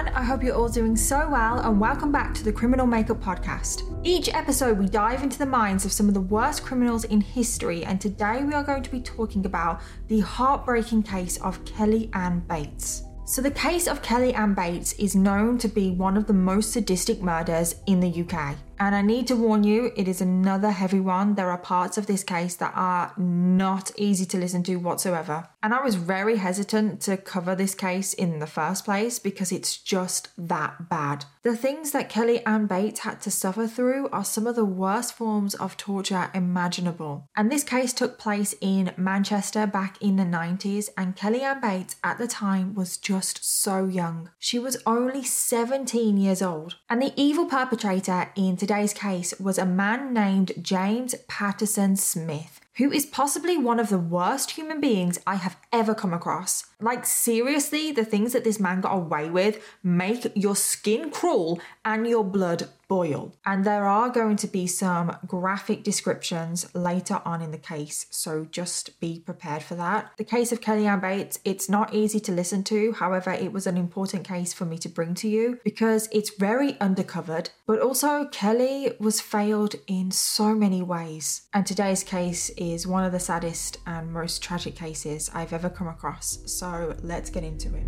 everyone. I hope you're all doing so well, and welcome back to the Criminal Makeup Podcast. Each episode, we dive into the minds of some of the worst criminals in history, and today we are going to be talking about the heartbreaking case of Kelly Anne Bates. So, the case of Kelly Anne Bates is known to be one of the most sadistic murders in the UK. And I need to warn you, it is another heavy one. There are parts of this case that are not easy to listen to whatsoever. And I was very hesitant to cover this case in the first place because it's just that bad. The things that Kelly Anne Bates had to suffer through are some of the worst forms of torture imaginable. And this case took place in Manchester back in the 90s, and Kelly Anne Bates at the time was just so young. She was only 17 years old. And the evil perpetrator in case was a man named James Patterson Smith, who is possibly one of the worst human beings I have ever come across. Like, seriously, the things that this man got away with make your skin crawl and your blood boil. And there are going to be some graphic descriptions later on in the case, so just be prepared for that. The case of Kelly Anne Bates, it's not easy to listen to, however, it was an important case for me to bring to you because it's very undercovered, but also Kelly was failed in so many ways. And today's case is one of the saddest and most tragic cases I've ever come across, so let's get into it.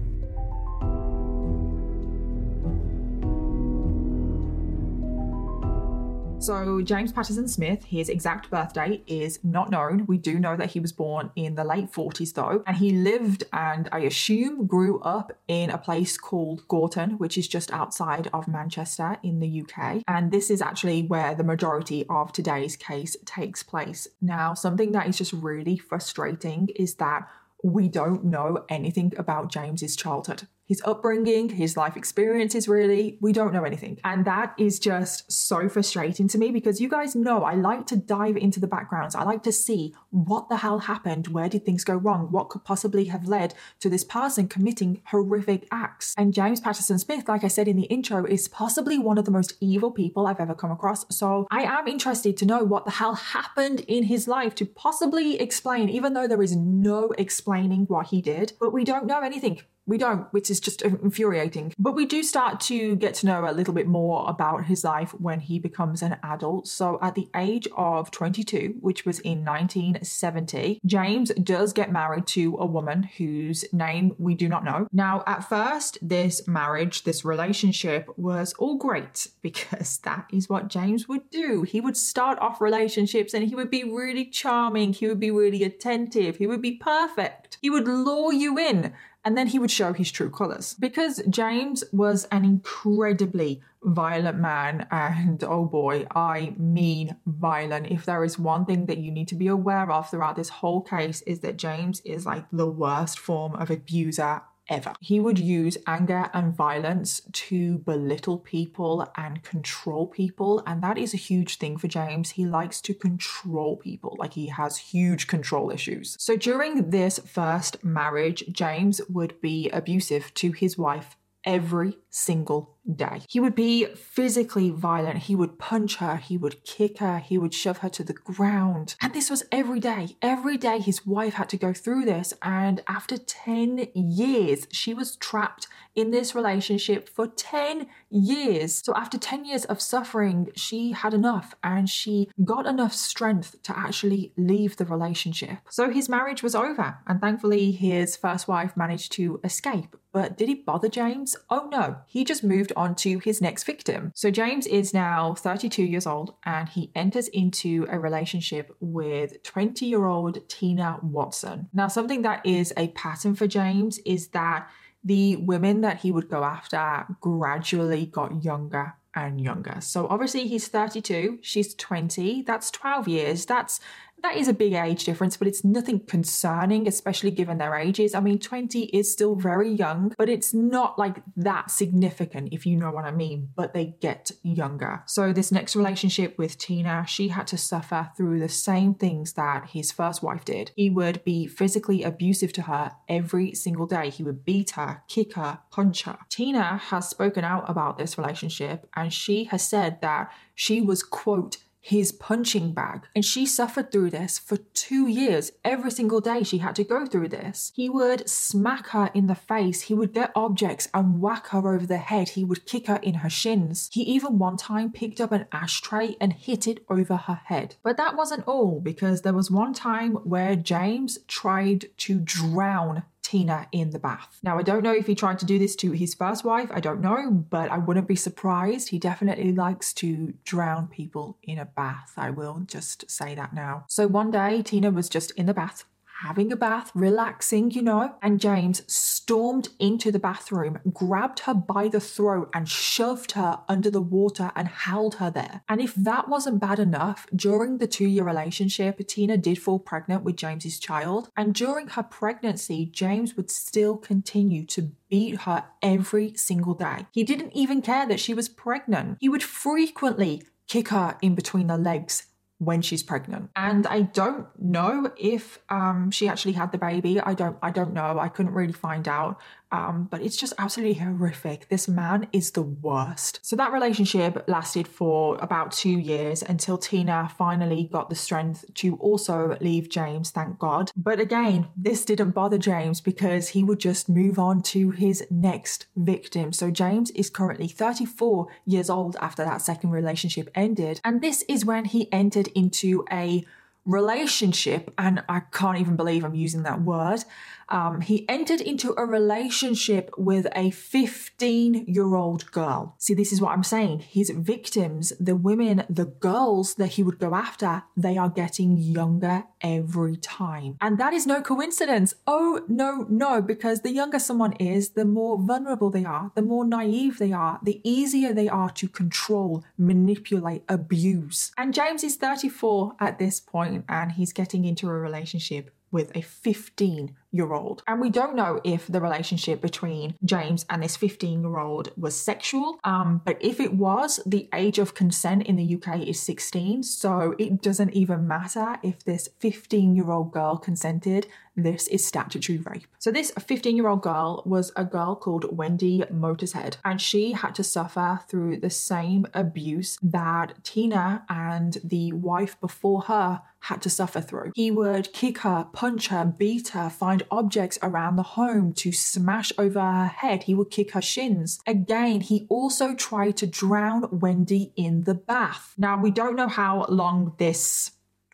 So, James Patterson Smith, his exact birthday is not known. We do know that he was born in the late 40s, though, and he lived and I assume grew up in a place called Gorton, which is just outside of Manchester in the UK. And this is actually where the majority of today's case takes place. Now, something that is just really frustrating is that we don't know anything about James's childhood his upbringing, his life experiences, really. We don't know anything. And that is just so frustrating to me because you guys know I like to dive into the backgrounds. I like to see what the hell happened. Where did things go wrong? What could possibly have led to this person committing horrific acts? And James Patterson Smith, like I said in the intro, is possibly one of the most evil people I've ever come across. So I am interested to know what the hell happened in his life to possibly explain, even though there is no explaining what he did, but we don't know anything. We don't, which is just infuriating. But we do start to get to know a little bit more about his life when he becomes an adult. So at the age of 22, which was in 1970, James does get married to a woman whose name we do not know. Now, at first, this marriage, this relationship was all great because that is what James would do. He would start off relationships and he would be really charming, he would be really attentive, he would be perfect. He would lure you in and then he would show his true colours. Because James was an incredibly violent man, and oh boy, I mean violent. If there is one thing that you need to be aware of throughout this whole case, is that James is like the worst form of abuser ever. He would use anger and violence to belittle people and control people. And that is a huge thing for James. He likes to control people, like he has huge control issues. So during this first marriage, James would be abusive to his wife every single day. He would be physically violent. He would punch her, he would kick her, he would shove her to the ground. And this was every day. Every day his wife had to go through this. And after 10 years, she was trapped in this relationship for 10 years. So after 10 years of suffering, she had enough and she got enough strength to actually leave the relationship. So his marriage was over. And thankfully, his first wife managed to escape. But did he bother James? Oh no, he just moved on to his next victim. So James is now 32 years old and he enters into a relationship with 20 year old Tina Watson. Now, something that is a pattern for James is that the women that he would go after gradually got younger and younger. So obviously he's 32, she's 20, that's 12 years. That's that is a big age difference, but it's nothing concerning, especially given their ages. I mean, 20 is still very young, but it's not like that significant, if you know what I mean, but they get younger. So, this next relationship with Tina, she had to suffer through the same things that his first wife did. He would be physically abusive to her every single day. He would beat her, kick her, punch her. Tina has spoken out about this relationship and she has said that she was, quote, his punching bag. And she suffered through this for two years. Every single day she had to go through this. He would smack her in the face. He would get objects and whack her over the head. He would kick her in her shins. He even one time picked up an ashtray and hit it over her head. But that wasn't all because there was one time where James tried to drown Tina in the bath. Now, I don't know if he tried to do this to his first wife, I don't know, but I wouldn't be surprised. He definitely likes to drown people in a bath. I will just say that now. So one day, Tina was just in the bath having a bath, relaxing, you know. And James stormed into the bathroom, grabbed her by the throat, and shoved her under the water and held her there. And if that wasn't bad enough, during the two year relationship, Tina did fall pregnant with James's child. And during her pregnancy, James would still continue to beat her every single day. He didn't even care that she was pregnant. He would frequently kick her in between the legs when she's pregnant. And I don't know if um, she actually had the baby. I don't I don't know. I couldn't really find out. Um, but it's just absolutely horrific. This man is the worst. So that relationship lasted for about two years until Tina finally got the strength to also leave James, thank God. But again, this didn't bother James because he would just move on to his next victim. So James is currently 34 years old after that second relationship ended. And this is when he entered into a relationship, and I can't even believe I'm using that word, um, he entered into a relationship with a 15 year old girl. See, this is what I'm saying. His victims, the women, the girls that he would go after, they are getting younger every time. And that is no coincidence. Oh, no, no, because the younger someone is, the more vulnerable they are, the more naive they are, the easier they are to control, manipulate, abuse. And James is 34 at this point and he's getting into a relationship with a 15 year old. And we don't know if the relationship between James and this 15 year old was sexual. Um, but if it was, the age of consent in the UK is 16. So it doesn't even matter if this 15 year old girl consented. This is statutory rape. So, this 15 year old girl was a girl called Wendy Motorshead, and she had to suffer through the same abuse that Tina and the wife before her had to suffer through. He would kick her, punch her, beat her, find objects around the home to smash over her head. He would kick her shins. Again, he also tried to drown Wendy in the bath. Now, we don't know how long this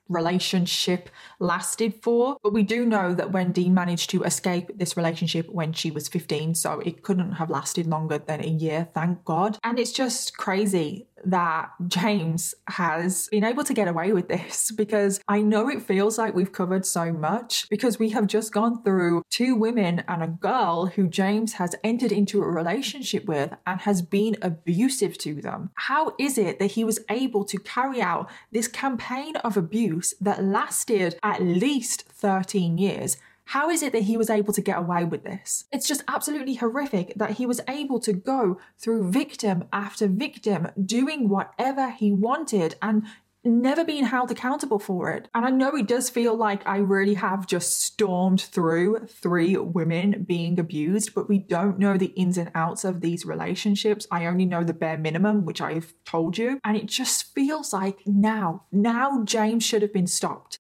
relationship lasted for. But we do know that Wendy managed to escape this relationship when she was 15, so it couldn't have lasted longer than a year, thank God. And it's just crazy that James has been able to get away with this because I know it feels like we've covered so much because we have just gone through two women and a girl who James has entered into a relationship with and has been abusive to them. How is it that he was able to carry out this campaign of abuse that lasted at least 13 years how is it that he was able to get away with this? It's just absolutely horrific that he was able to go through victim after victim, doing whatever he wanted and never being held accountable for it. And I know it does feel like I really have just stormed through three women being abused, but we don't know the ins and outs of these relationships. I only know the bare minimum, which I've told you. And it just feels like now, now James should have been stopped.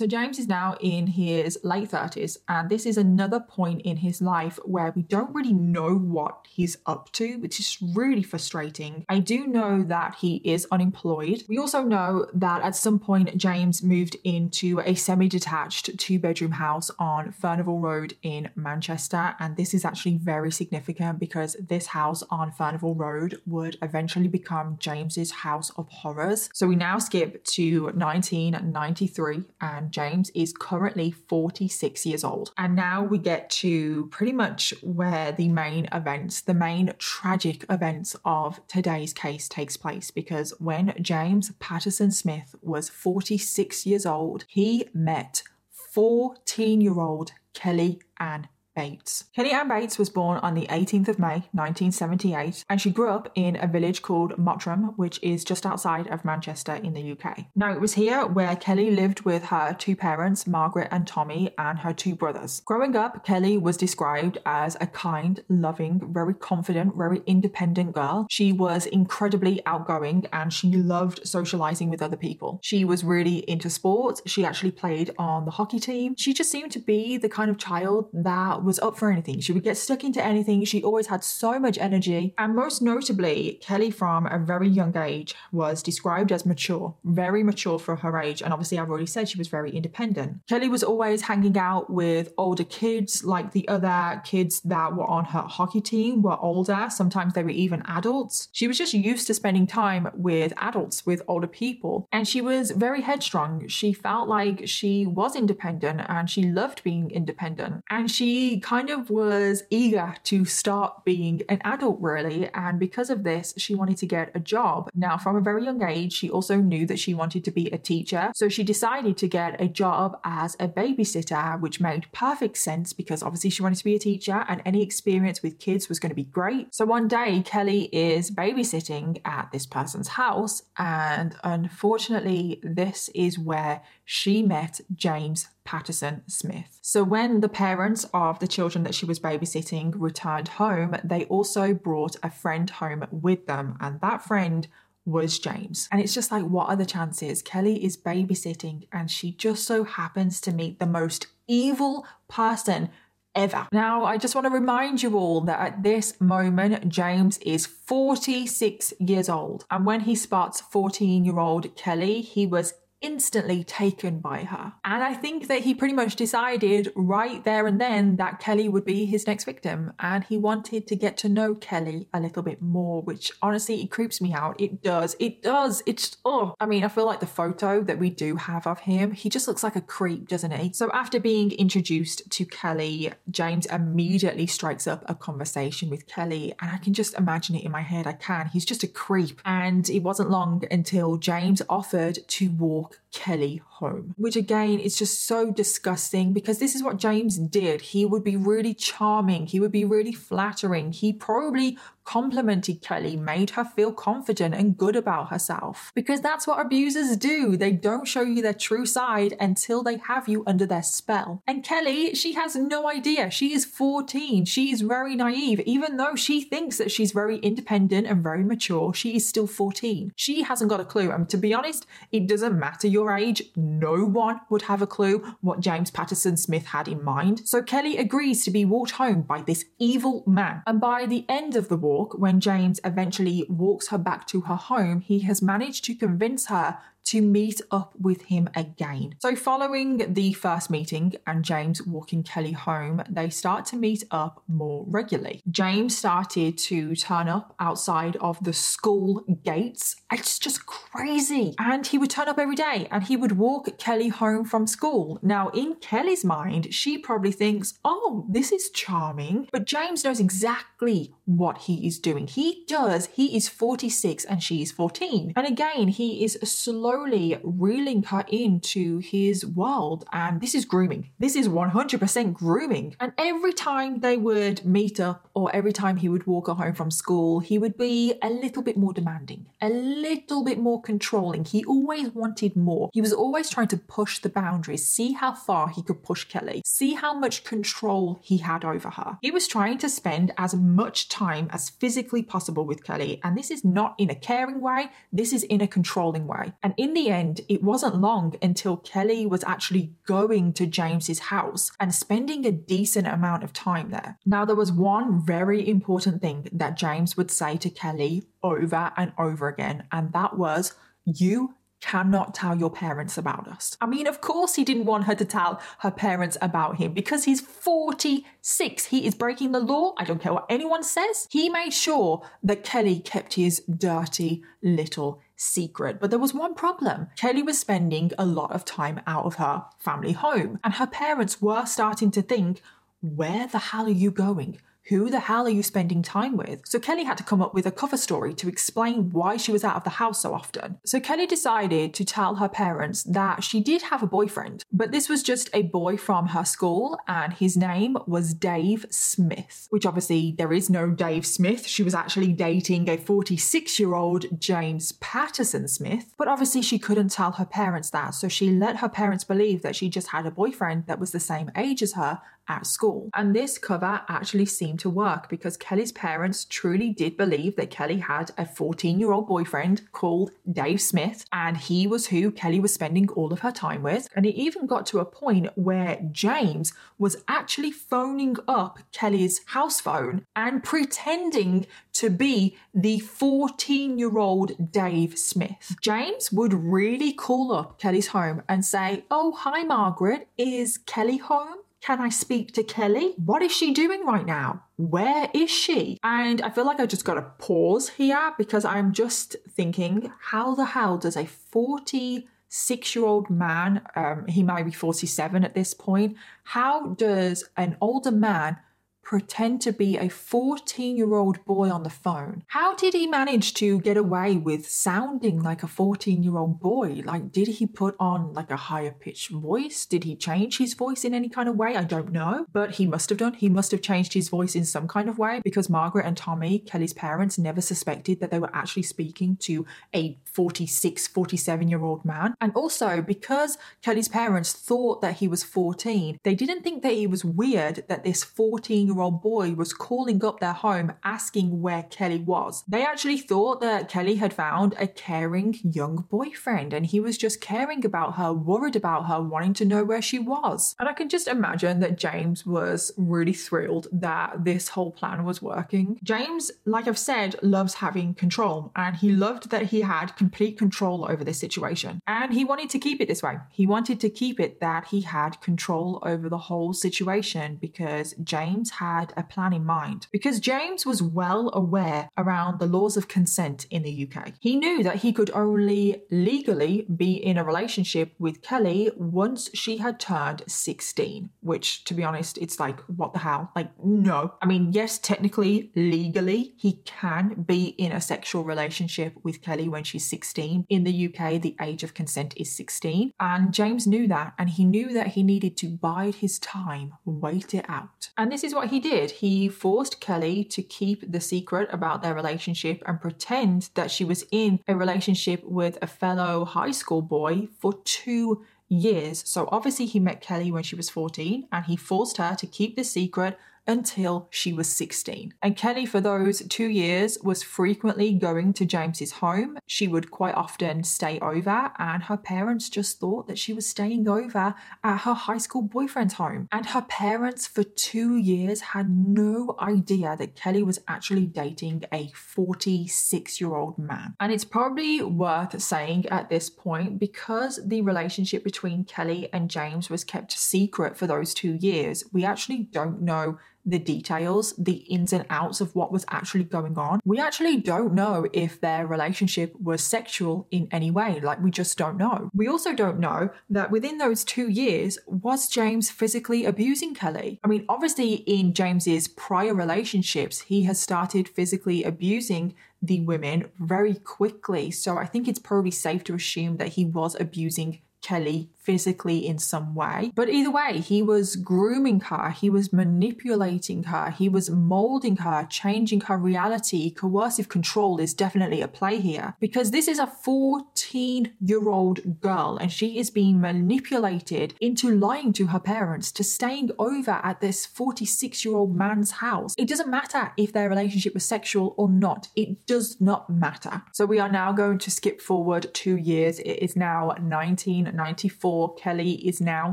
So James is now in his late 30s, and this is another point in his life where we don't really know what he's up to, which is really frustrating. I do know that he is unemployed. We also know that at some point James moved into a semi-detached two-bedroom house on Furnival Road in Manchester, and this is actually very significant because this house on Furnival Road would eventually become James's house of horrors. So we now skip to 1993 and James is currently 46 years old. And now we get to pretty much where the main events, the main tragic events of today's case takes place because when James Patterson Smith was 46 years old, he met 14 year old Kelly Anne Bates. Kelly Ann Bates was born on the 18th of May 1978 and she grew up in a village called Mottram, which is just outside of Manchester in the UK. Now, it was here where Kelly lived with her two parents, Margaret and Tommy, and her two brothers. Growing up, Kelly was described as a kind, loving, very confident, very independent girl. She was incredibly outgoing and she loved socializing with other people. She was really into sports. She actually played on the hockey team. She just seemed to be the kind of child that was up for anything. She would get stuck into anything. She always had so much energy. And most notably, Kelly from a very young age was described as mature, very mature for her age. And obviously, I've already said she was very independent. Kelly was always hanging out with older kids, like the other kids that were on her hockey team were older. Sometimes they were even adults. She was just used to spending time with adults, with older people. And she was very headstrong. She felt like she was independent and she loved being independent. And she kind of was eager to start being an adult, really. And because of this, she wanted to get a job. Now, from a very young age, she also knew that she wanted to be a teacher. So she decided to get a job as a babysitter, which made perfect sense because obviously she wanted to be a teacher and any experience with kids was going to be great. So one day, Kelly is babysitting at this person's house. And unfortunately, this is where she met James Patterson Smith. So, when the parents of the children that she was babysitting returned home, they also brought a friend home with them, and that friend was James. And it's just like, what are the chances? Kelly is babysitting, and she just so happens to meet the most evil person ever. Now, I just want to remind you all that at this moment, James is 46 years old. And when he spots 14 year old Kelly, he was instantly taken by her. And I think that he pretty much decided right there and then that Kelly would be his next victim. And he wanted to get to know Kelly a little bit more, which honestly, it creeps me out. It does. It does. It's, oh, I mean, I feel like the photo that we do have of him, he just looks like a creep, doesn't he? So after being introduced to Kelly, James immediately strikes up a conversation with Kelly. And I can just imagine it in my head. I can. He's just a creep. And it wasn't long until James offered to walk Kelly home, which again is just so disgusting because this is what James did. He would be really charming, he would be really flattering. He probably complimented Kelly, made her feel confident and good about herself. Because that's what abusers do. They don't show you their true side until they have you under their spell. And Kelly, she has no idea. She is 14. She is very naive. Even though she thinks that she's very independent and very mature, she is still 14. She hasn't got a clue. And to be honest, it doesn't matter your age. No one would have a clue what James Patterson Smith had in mind. So Kelly agrees to be walked home by this evil man. And by the end of the walk, when James eventually walks her back to her home, he has managed to convince her to meet up with him again. So, following the first meeting and James walking Kelly home, they start to meet up more regularly. James started to turn up outside of the school gates. It's just crazy. And he would turn up every day and he would walk Kelly home from school. Now, in Kelly's mind, she probably thinks, oh, this is charming. But James knows exactly what he is doing. He does. He is 46 and she is 14. And again, he is slowly reeling her into his world. And this is grooming. This is 100% grooming. And every time they would meet up, or every time he would walk her home from school, he would be a little bit more demanding, a little bit more controlling. He always wanted more. He was always trying to push the boundaries, see how far he could push Kelly, see how much control he had over her. He was trying to spend as much time as physically possible with Kelly. And this is not in a caring way, this is in a controlling way. And in the end, it wasn't long until Kelly was actually going to James's house and spending a decent amount of time there. Now, there was one very important thing that James would say to Kelly over and over again, and that was, You cannot tell your parents about us. I mean, of course, he didn't want her to tell her parents about him because he's 46. He is breaking the law. I don't care what anyone says. He made sure that Kelly kept his dirty little secret. But there was one problem. Kelly was spending a lot of time out of her family home, and her parents were starting to think, where the hell are you going? Who the hell are you spending time with? So Kelly had to come up with a cover story to explain why she was out of the house so often. So Kelly decided to tell her parents that she did have a boyfriend, but this was just a boy from her school and his name was Dave Smith, which obviously there is no Dave Smith. She was actually dating a 46 year old James Patterson Smith, but obviously she couldn't tell her parents that, so she let her parents believe that she just had a boyfriend that was the same age as her at school. And this cover actually seemed to work because Kelly's parents truly did believe that Kelly had a 14 year old boyfriend called Dave Smith, and he was who Kelly was spending all of her time with. And it even got to a point where James was actually phoning up Kelly's house phone and pretending to be the 14 year old Dave Smith. James would really call up Kelly's home and say, Oh, hi, Margaret, is Kelly home? Can I speak to Kelly? What is she doing right now? Where is she? And I feel like I just got to pause here because I'm just thinking, how the hell does a 46 year old man, um, he might be 47 at this point, how does an older man pretend to be a 14 year old boy on the phone. How did he manage to get away with sounding like a 14 year old boy? Like, did he put on like a higher pitched voice? Did he change his voice in any kind of way? I don't know, but he must have done. He must have changed his voice in some kind of way because Margaret and Tommy, Kelly's parents, never suspected that they were actually speaking to a 46, 47 year old man. And also because Kelly's parents thought that he was 14, they didn't think that he was weird that this 14 year old boy was calling up their home asking where Kelly was. They actually thought that Kelly had found a caring young boyfriend and he was just caring about her, worried about her, wanting to know where she was. And I can just imagine that James was really thrilled that this whole plan was working. James, like I've said, loves having control and he loved that he had complete control over this situation. And he wanted to keep it this way. He wanted to keep it that he had control over the whole situation because James had a plan in mind. Because James was well aware around the laws of consent in the UK. He knew that he could only legally be in a relationship with Kelly once she had turned 16, which to be honest, it's like, what the hell? Like, no. I mean, yes, technically, legally, he can be in a sexual relationship with Kelly when she's 16. In the UK, the age of consent is 16. And James knew that, and he knew that he needed to bide his time, wait it out. And this is what he did. He forced Kelly to keep the secret about their relationship and pretend that she was in a relationship with a fellow high school boy for two years. So obviously, he met Kelly when she was 14 and he forced her to keep the secret until she was 16. And Kelly, for those two years, was frequently going to James's home. She would quite often stay over, and her parents just thought that she was staying over at her high school boyfriend's home. And her parents, for two years, had no idea that Kelly was actually dating a 46 year old man. And it's probably worth saying at this point because the relationship between Kelly and James was kept secret for those two years, we actually don't know the details, the ins and outs of what was actually going on. We actually don't know if their relationship was sexual in any way. Like, we just don't know. We also don't know that within those two years, was James physically abusing Kelly? I mean, obviously, in James's prior relationships, he has started physically abusing the women very quickly. So I think it's probably safe to assume that he was abusing Kelly physically in some way. But either way, he was grooming her, he was manipulating her, he was molding her, changing her reality. Coercive control is definitely a play here because this is a 14 year old girl and she is being manipulated into lying to her parents, to staying over at this 46 year old man's house. It doesn't matter if their relationship was sexual or not, it does not matter. So we are now going to skip forward two years. It is now 1994 Kelly is now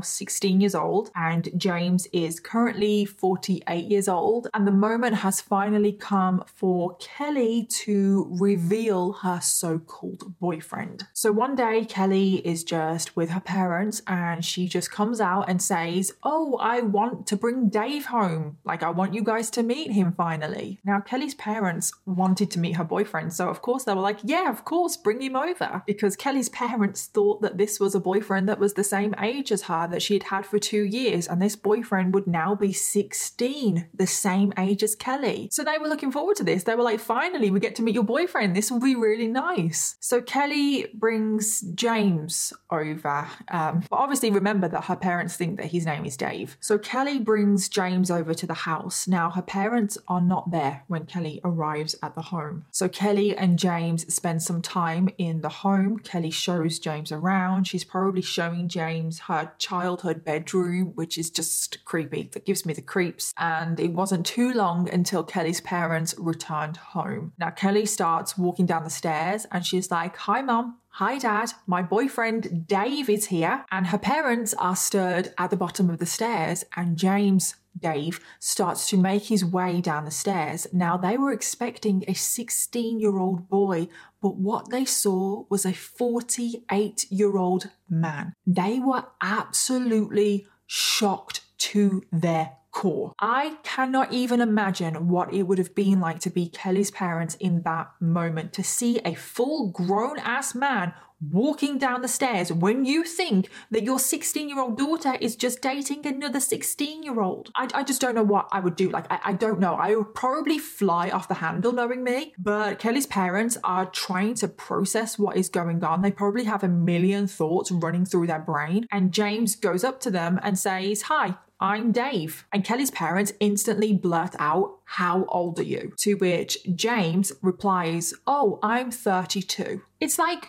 16 years old and James is currently 48 years old. And the moment has finally come for Kelly to reveal her so called boyfriend. So one day, Kelly is just with her parents and she just comes out and says, Oh, I want to bring Dave home. Like, I want you guys to meet him finally. Now, Kelly's parents wanted to meet her boyfriend. So, of course, they were like, Yeah, of course, bring him over. Because Kelly's parents thought that this was a boyfriend that was was the same age as her that she had had for two years, and this boyfriend would now be 16, the same age as Kelly. So they were looking forward to this. They were like, finally, we get to meet your boyfriend. This will be really nice. So Kelly brings James over. Um, but obviously, remember that her parents think that his name is Dave. So Kelly brings James over to the house. Now, her parents are not there when Kelly arrives at the home. So Kelly and James spend some time in the home. Kelly shows James around. She's probably showing James her childhood bedroom, which is just creepy. That gives me the creeps. And it wasn't too long until Kelly's parents returned home. Now, Kelly starts walking down the stairs and she's like, Hi, mom. Hi, Dad. My boyfriend Dave is here. And her parents are stood at the bottom of the stairs, and James, Dave, starts to make his way down the stairs. Now, they were expecting a 16 year old boy, but what they saw was a 48 year old man. They were absolutely shocked to their core. I cannot even imagine what it would have been like to be Kelly's parents in that moment to see a full grown ass man walking down the stairs when you think that your 16 year old daughter is just dating another 16 year old. I, I, just don't know what I would do. Like, I, I don't know. I would probably fly off the handle knowing me. But Kelly's parents are trying to process what is going on. They probably have a million thoughts running through their brain. And James goes up to them and says, Hi, I'm Dave. And Kelly's parents instantly blurt out, How old are you? To which James replies, Oh, I'm 32. It's like,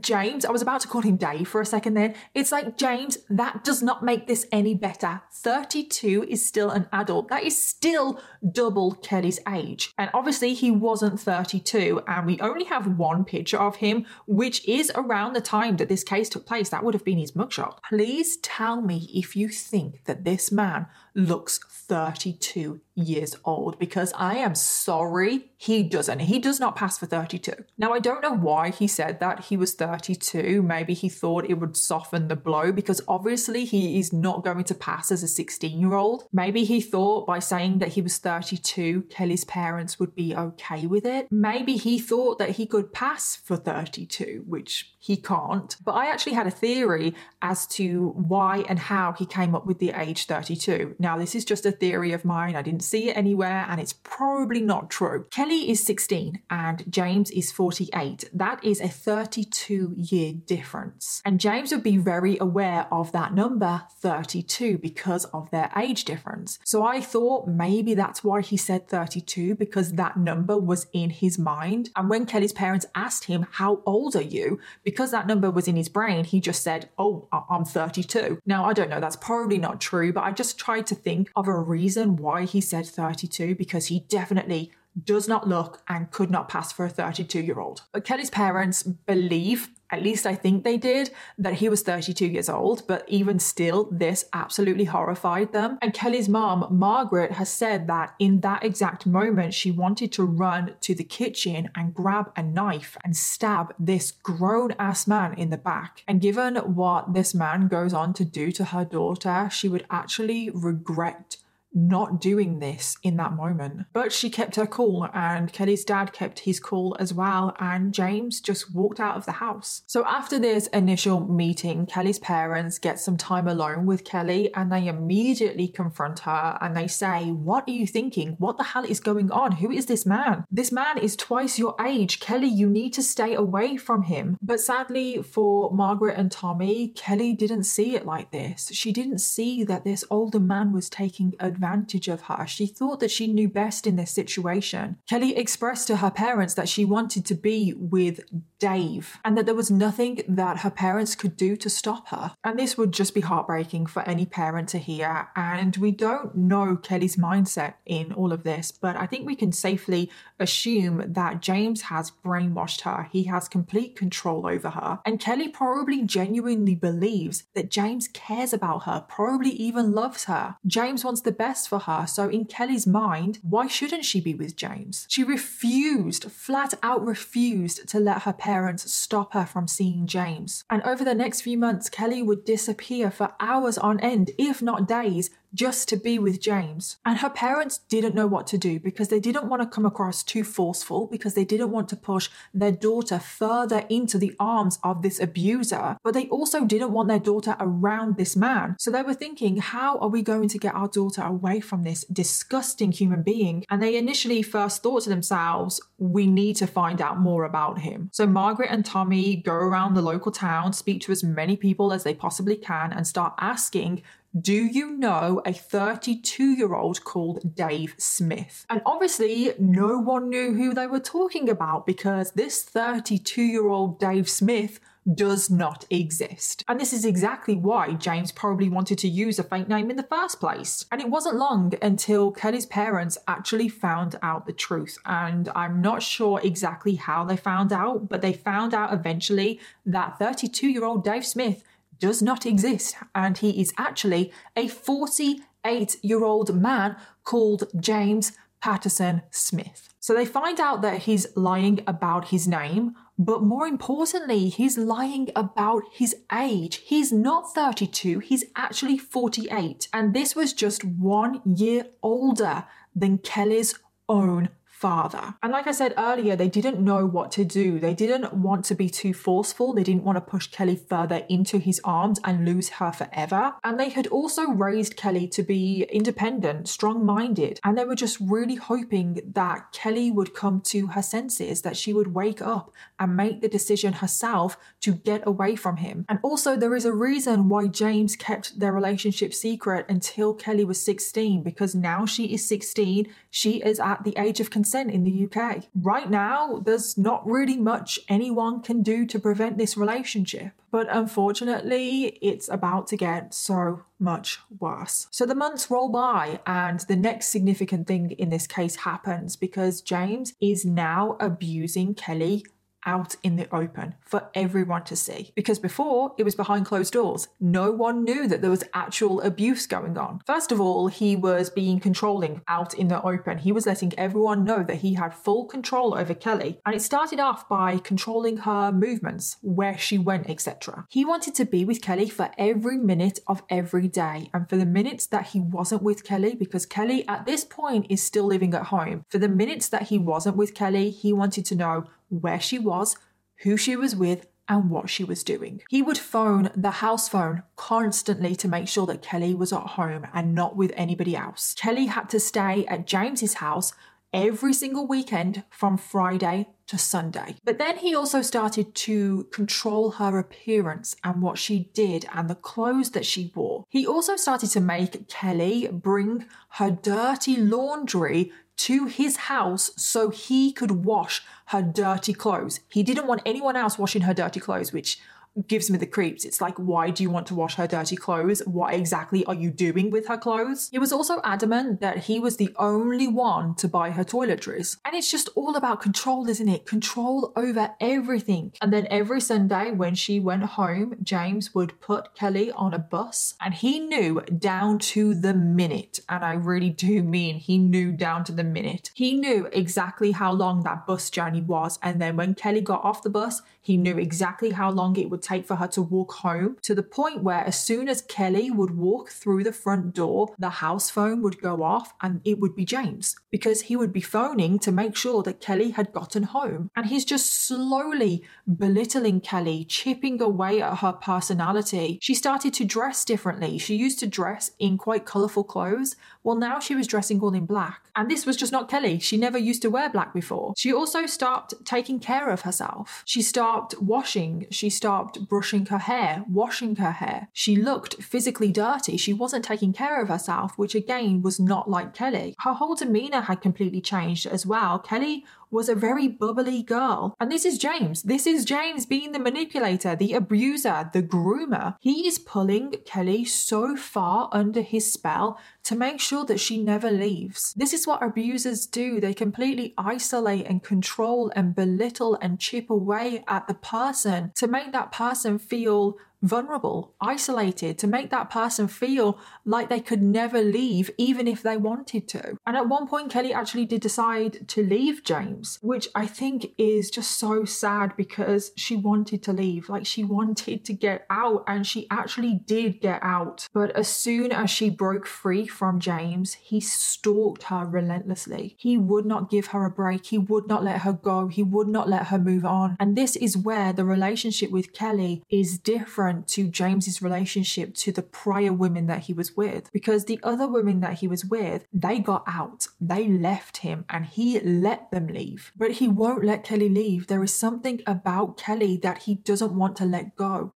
James, I was about to call him Dave for a second then. It's like, James, that does not make this any better. 32 is still an adult. That is still double Kelly's age. And obviously, he wasn't 32, and we only have one picture of him, which is around the time that this case took place. That would have been his mugshot. Please tell me if you think that this man looks 32 years old because I am sorry he doesn't. He does not pass for 32. Now, I don't know why he said that he was 32. Maybe he thought it would soften the blow because obviously he is not going to pass as a 16 year old. Maybe he thought by saying that he was 32, Kelly's parents would be okay with it. Maybe he thought that he could pass for 32, which he can't. But I actually had a theory as to why and how he came up with the age 32. Now, this is just a theory of mine. I didn't see it anywhere and it's probably not true. Kelly is 16 and James is 48. That is a 32 year difference. And James would be very aware of that number 32 because of their age difference. So I thought maybe that's why he said 32 because that number was in his mind. And when Kelly's parents asked him, How old are you? because that number was in his brain, he just said, Oh, I'm 32. Now, I don't know, that's probably not true, but I just tried to think of a reason why he said 32 because he definitely does not look and could not pass for a 32 year old. But Kelly's parents believe at least I think they did, that he was 32 years old, but even still, this absolutely horrified them. And Kelly's mom, Margaret, has said that in that exact moment, she wanted to run to the kitchen and grab a knife and stab this grown ass man in the back. And given what this man goes on to do to her daughter, she would actually regret not doing this in that moment. But she kept her cool, and Kelly's dad kept his cool as well, and James just walked out of the house. So, after this initial meeting, Kelly's parents get some time alone with Kelly and they immediately confront her and they say, What are you thinking? What the hell is going on? Who is this man? This man is twice your age. Kelly, you need to stay away from him. But sadly for Margaret and Tommy, Kelly didn't see it like this. She didn't see that this older man was taking advantage advantage of her. She thought that she knew best in this situation. Kelly expressed to her parents that she wanted to be with Dave and that there was nothing that her parents could do to stop her. And this would just be heartbreaking for any parent to hear. And we don't know Kelly's mindset in all of this, but I think we can safely assume that James has brainwashed her. He has complete control over her. And Kelly probably genuinely believes that James cares about her, probably even loves her. James wants the best for her. So, in Kelly's mind, why shouldn't she be with James? She refused, flat out refused to let her parents stop her from seeing James. And over the next few months, Kelly would disappear for hours on end, if not days, just to be with James. And her parents didn't know what to do because they didn't want to come across too forceful, because they didn't want to push their daughter further into the arms of this abuser, but they also didn't want their daughter around this man. So they were thinking, how are we going to get our daughter away from this disgusting human being? And they initially first thought to themselves, we need to find out more about him. So Margaret and Tommy go around the local town, speak to as many people as they possibly can, and start asking do you know a 32 year old called Dave Smith? And obviously, no one knew who they were talking about because this 32 year old Dave Smith does not exist. And this is exactly why James probably wanted to use a fake name in the first place. And it wasn't long until Kelly's parents actually found out the truth. And I'm not sure exactly how they found out, but they found out eventually that 32 year old Dave Smith does not exist, and he is actually a 48 year old man called James Patterson Smith. So they find out that he's lying about his name, but more importantly, he's lying about his age. He's not 32, he's actually 48. And this was just one year older than Kelly's own father. And like I said earlier, they didn't know what to do. They didn't want to be too forceful. They didn't want to push Kelly further into his arms and lose her forever. And they had also raised Kelly to be independent, strong minded. And they were just really hoping that Kelly would come to her senses, that she would wake up and make the decision herself to get away from him. And also, there is a reason why James kept their relationship secret until Kelly was 16, because now she is 16, she is at the age of consent in the UK. Right now, there's not really much anyone can do to prevent this relationship. But unfortunately, it's about to get so much worse. So the months roll by, and the next significant thing in this case happens because James is now abusing Kelly out in the open for everyone to see. Because before, it was behind closed doors. No one knew that there was actual abuse going on. First of all, he was being controlling out in the open. He was letting everyone know that he had full control over Kelly. And it started off by controlling her movements, where she went, etc. He wanted to be with Kelly for every minute of every day. And for the minutes that he wasn't with Kelly, because Kelly at this point is still living at home, for the minutes that he wasn't with Kelly, he wanted to know where she was, who she was with, and what she was doing. He would phone the house phone constantly to make sure that Kelly was at home and not with anybody else. Kelly had to stay at James's house every single weekend from Friday to Sunday. But then he also started to control her appearance and what she did and the clothes that she wore. He also started to make Kelly bring her dirty laundry to his house so he could wash her dirty clothes. He didn't want anyone else washing her dirty clothes, which gives me the creeps. It's like, why do you want to wash her dirty clothes? What exactly are you doing with her clothes? He was also adamant that he was the only one to buy her toiletries. And it's just all about control, isn't it? Control over everything. And then every Sunday when she went home, James would put Kelly on a bus and he knew down to the minute. And I really do mean he knew down to the minute. He knew exactly how long that bus journey was. And then when Kelly got off the bus, he knew exactly how long it would take for her to walk home to the point where as soon as Kelly would walk through the front door, the house phone would go off and it would be James because he would be phoning to make sure that Kelly had gotten home. And he's just slowly belittling Kelly, chipping away at her personality. She started to dress differently. She used to dress in quite colourful clothes. Well, now she was dressing all in black. And this was just not Kelly. She never used to wear black before. She also stopped taking care of herself. She stopped washing. She stopped brushing her hair, washing her hair. She looked physically dirty. She wasn't taking care of herself, which again was not like Kelly. Her whole demeanor had completely changed as well. Kelly was a very bubbly girl. And this is James. This is James being the manipulator, the abuser, the groomer. He is pulling Kelly so far under his spell to make sure that she never leaves. This is what abusers do. They completely isolate and control and belittle and chip away at the person to make that person feel vulnerable, isolated, to make that person feel like they could never leave, even if they wanted to. And at one point, Kelly actually did decide to leave James, which I think is just so sad because she wanted to leave. Like she wanted to get out, and she actually did get out. But as soon as she broke free from James, he stalked her relentlessly. He would not give her a break, he would not let her go, he would not let her move on. And this is where the relationship with Kelly is different to James's relationship to the prior women that he was with because the other women that he was with, they got out, they left him, and he let them leave. But he won't let Kelly leave. There is something about Kelly that he doesn't want to let go.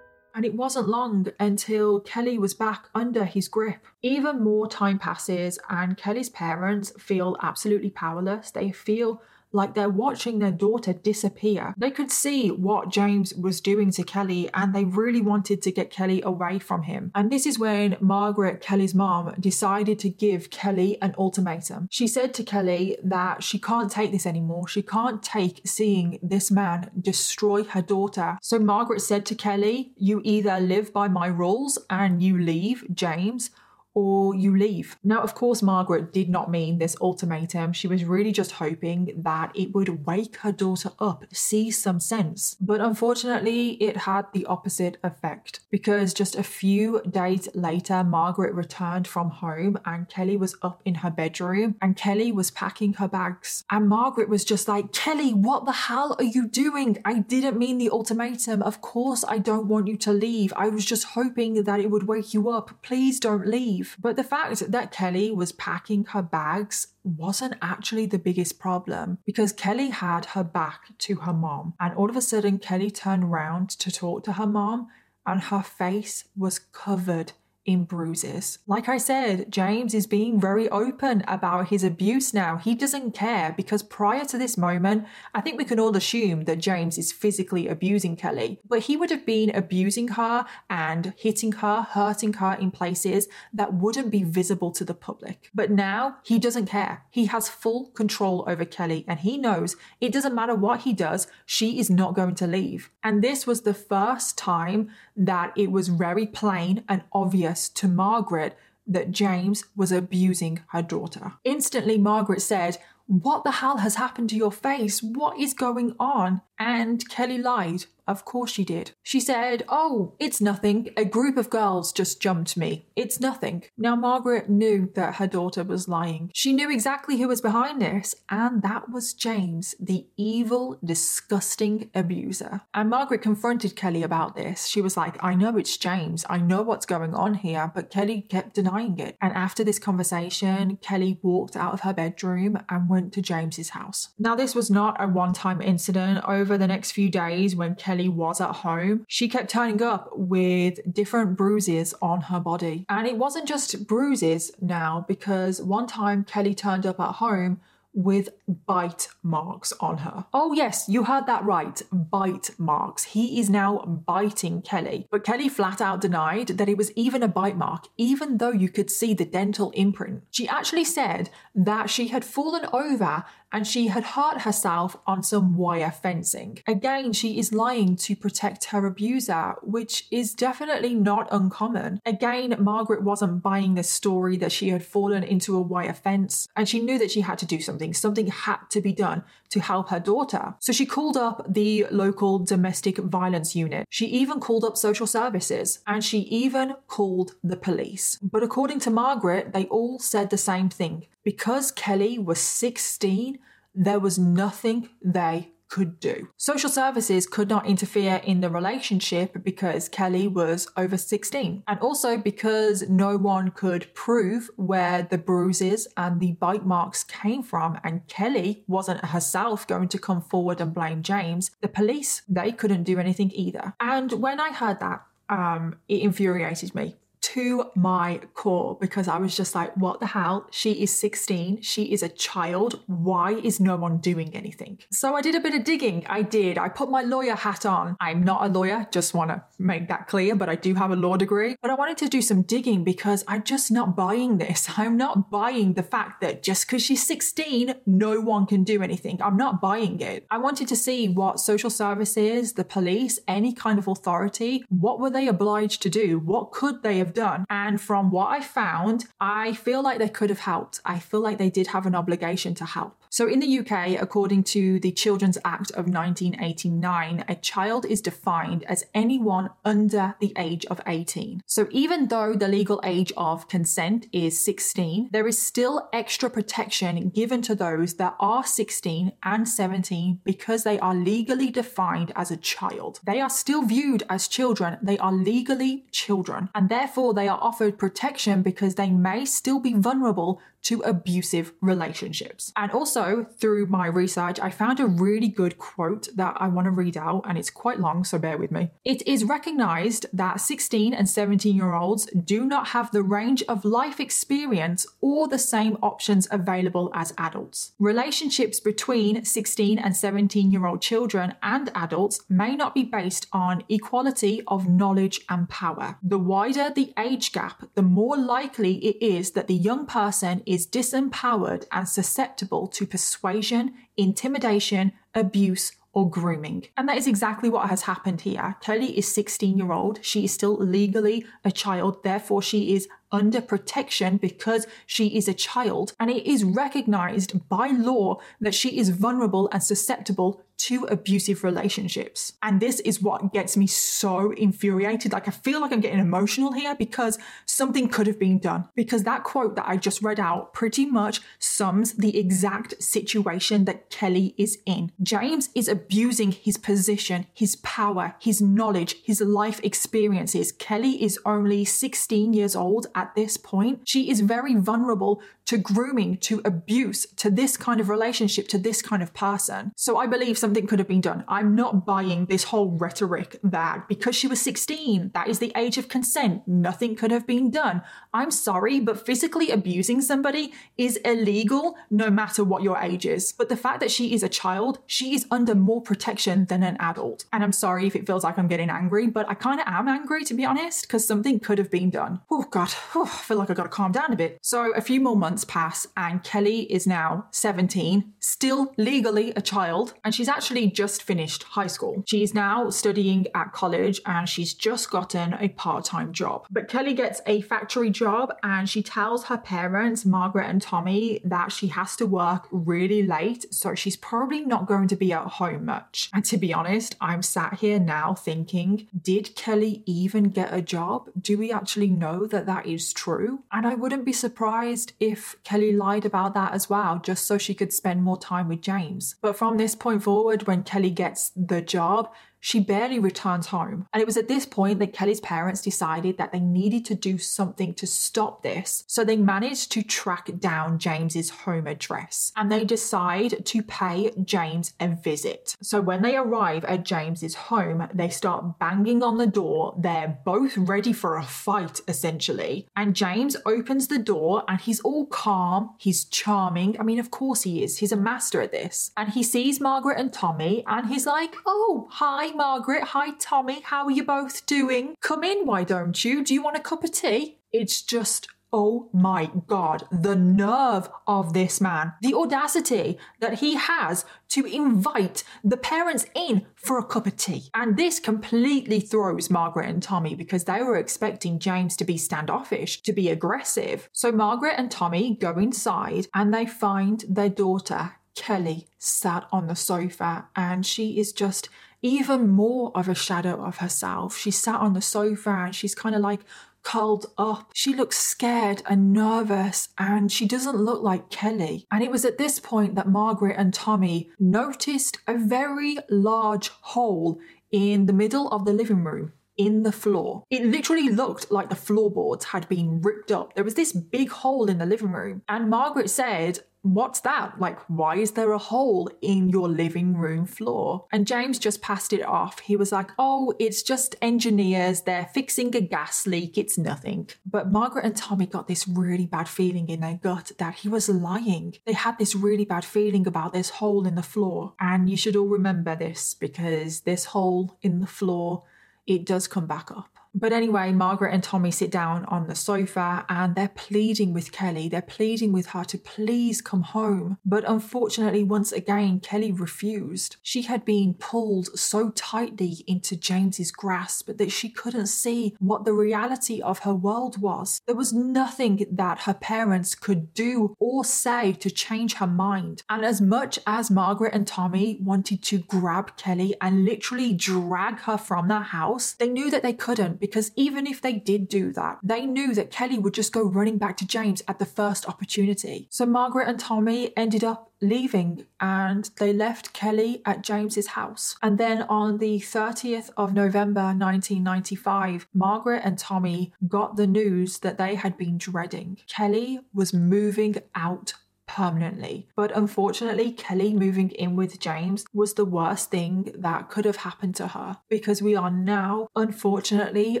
It wasn't long until Kelly was back under his grip. Even more time passes, and Kelly's parents feel absolutely powerless. They feel like they're watching their daughter disappear. They could see what James was doing to Kelly and they really wanted to get Kelly away from him. And this is when Margaret, Kelly's mom, decided to give Kelly an ultimatum. She said to Kelly that she can't take this anymore. She can't take seeing this man destroy her daughter. So Margaret said to Kelly, You either live by my rules and you leave James or you leave. Now, of course, Margaret did not mean this ultimatum. She was really just hoping that it would wake her daughter up, see some sense. But unfortunately, it had the opposite effect because just a few days later, Margaret returned from home and Kelly was up in her bedroom and Kelly was packing her bags. And Margaret was just like, Kelly, what the hell are you doing? I didn't mean the ultimatum. Of course, I don't want you to leave. I was just hoping that it would wake you up. Please don't leave But the fact that Kelly was packing her bags wasn't actually the biggest problem because Kelly had her back to her mom. And all of a sudden, Kelly turned around to talk to her mom, and her face was covered in bruises. Like I said, James is being very open about his abuse now. He doesn't care because prior to this moment, I think we can all assume that James is physically abusing Kelly, but he would have been abusing her and hitting her, hurting her in places that wouldn't be visible to the public. But now he doesn't care. He has full control over Kelly and he knows it doesn't matter what he does, she is not going to leave. And this was the first time that it was very plain and obvious to Margaret that James was abusing her daughter. Instantly, Margaret said, What the hell has happened to your face? What is going on? And Kelly lied. Of course she did. She said, Oh, it's nothing. A group of girls just jumped me. It's nothing. Now, Margaret knew that her daughter was lying. She knew exactly who was behind this, and that was James, the evil, disgusting abuser. And Margaret confronted Kelly about this. She was like, I know it's James. I know what's going on here, but Kelly kept denying it. And after this conversation, Kelly walked out of her bedroom and went to James's house. Now, this was not a one time incident. Over the next few days, when Kelly Kelly was at home, she kept turning up with different bruises on her body. And it wasn't just bruises now, because one time Kelly turned up at home with bite marks on her. Oh, yes, you heard that right. Bite marks. He is now biting Kelly. But Kelly flat out denied that it was even a bite mark, even though you could see the dental imprint. She actually said that she had fallen over and she had hurt herself on some wire fencing. Again, she is lying to protect her abuser, which is definitely not uncommon. Again, Margaret wasn't buying the story that she had fallen into a wire fence, and she knew that she had to do something. Something had to be done to help her daughter. So she called up the local domestic violence unit. She even called up social services, and she even called the police. But according to Margaret, they all said the same thing. Because Kelly was 16, there was nothing they could do. Social services could not interfere in the relationship because Kelly was over 16, and also because no one could prove where the bruises and the bite marks came from, and Kelly wasn't herself going to come forward and blame James. The police, they couldn't do anything either. And when I heard that, um, it infuriated me to my core because I was just like, what the hell? She is 16. She is a child. Why is no one doing anything? So I did a bit of digging. I did. I put my lawyer hat on. I'm not a lawyer, just want to make that clear, but I do have a law degree. But I wanted to do some digging because I'm just not buying this. I'm not buying the fact that just because she's 16, no one can do anything. I'm not buying it. I wanted to see what social services, the police, any kind of authority, what were they obliged to do? What could they have done? And from what I found, I feel like they could have helped. I feel like they did have an obligation to help. So, in the UK, according to the Children's Act of 1989, a child is defined as anyone under the age of 18. So, even though the legal age of consent is 16, there is still extra protection given to those that are 16 and 17 because they are legally defined as a child. They are still viewed as children, they are legally children, and therefore they are offered protection because they may still be vulnerable to abusive relationships. And also, through my research, I found a really good quote that I want to read out, and it's quite long, so bear with me. It is recognized that 16 and 17 year olds do not have the range of life experience or the same options available as adults. Relationships between 16 and 17 year old children and adults may not be based on equality of knowledge and power. The wider the age gap, the more likely it is that the young person is is disempowered and susceptible to persuasion, intimidation, abuse, or grooming. And that is exactly what has happened here. Kelly is 16 year old. She is still legally a child. Therefore, she is under protection because she is a child. And it is recognized by law that she is vulnerable and susceptible to abusive relationships. And this is what gets me so infuriated. Like, I feel like I'm getting emotional here because something could have been done. Because that quote that I just read out pretty much sums the exact situation that Kelly is in. James is abusing his position, his power, his knowledge, his life experiences. Kelly is only 16 years old at this point. She is very vulnerable to grooming, to abuse, to this kind of relationship, to this kind of person. So I believe something could have been done. I'm not buying this whole rhetoric that because she was 16, that is the age of consent, nothing could have been done. I'm sorry, but physically abusing somebody is illegal no matter what your age is. But the fact that she is a child, she is under more protection than an adult. And I'm sorry if it feels like I'm getting angry, but I kind of am angry to be honest, because something could have been done. Oh God, oh, I feel like I gotta calm down a bit. So a few more months months pass, and Kelly is now 17, still legally a child, and she's actually just finished high school. She's now studying at college and she's just gotten a part time job. But Kelly gets a factory job and she tells her parents, Margaret and Tommy, that she has to work really late, so she's probably not going to be at home much. And to be honest, I'm sat here now thinking, did Kelly even get a job? Do we actually know that that is true? And I wouldn't be surprised if Kelly lied about that as well, just so she could spend more time with James. But from this point forward, when Kelly gets the job, she barely returns home. And it was at this point that Kelly's parents decided that they needed to do something to stop this. So they managed to track down James's home address and they decide to pay James a visit. So when they arrive at James's home, they start banging on the door. They're both ready for a fight, essentially. And James opens the door and he's all calm, he's charming. I mean, of course he is. He's a master at this. And he sees Margaret and Tommy and he's like, Oh, hi, Margaret. Hi, Tommy. How are you both doing? Come in, why don't you? Do you want a cup of tea? It's just Oh my God, the nerve of this man, the audacity that he has to invite the parents in for a cup of tea. And this completely throws Margaret and Tommy because they were expecting James to be standoffish, to be aggressive. So Margaret and Tommy go inside and they find their daughter, Kelly, sat on the sofa and she is just even more of a shadow of herself. She sat on the sofa and she's kind of like curled up. She looks scared and nervous and she doesn't look like Kelly. And it was at this point that Margaret and Tommy noticed a very large hole in the middle of the living room. In the floor. It literally looked like the floorboards had been ripped up. There was this big hole in the living room. And Margaret said, What's that? Like, why is there a hole in your living room floor? And James just passed it off. He was like, Oh, it's just engineers. They're fixing a gas leak. It's nothing. But Margaret and Tommy got this really bad feeling in their gut that he was lying. They had this really bad feeling about this hole in the floor. And you should all remember this because this hole in the floor, it does come back up. But anyway, Margaret and Tommy sit down on the sofa and they're pleading with Kelly. They're pleading with her to please come home. But unfortunately, once again, Kelly refused. She had been pulled so tightly into James's grasp that she couldn't see what the reality of her world was. There was nothing that her parents could do or say to change her mind. And as much as Margaret and Tommy wanted to grab Kelly and literally drag her from the house, they knew that they couldn't because even if they did do that, they knew that Kelly would just go running back to James at the first opportunity. So Margaret and Tommy ended up leaving and they left Kelly at James's house. And then on the 30th of November 1995, Margaret and Tommy got the news that they had been dreading. Kelly was moving out permanently. But unfortunately, Kelly moving in with James was the worst thing that could have happened to her because we are now, unfortunately,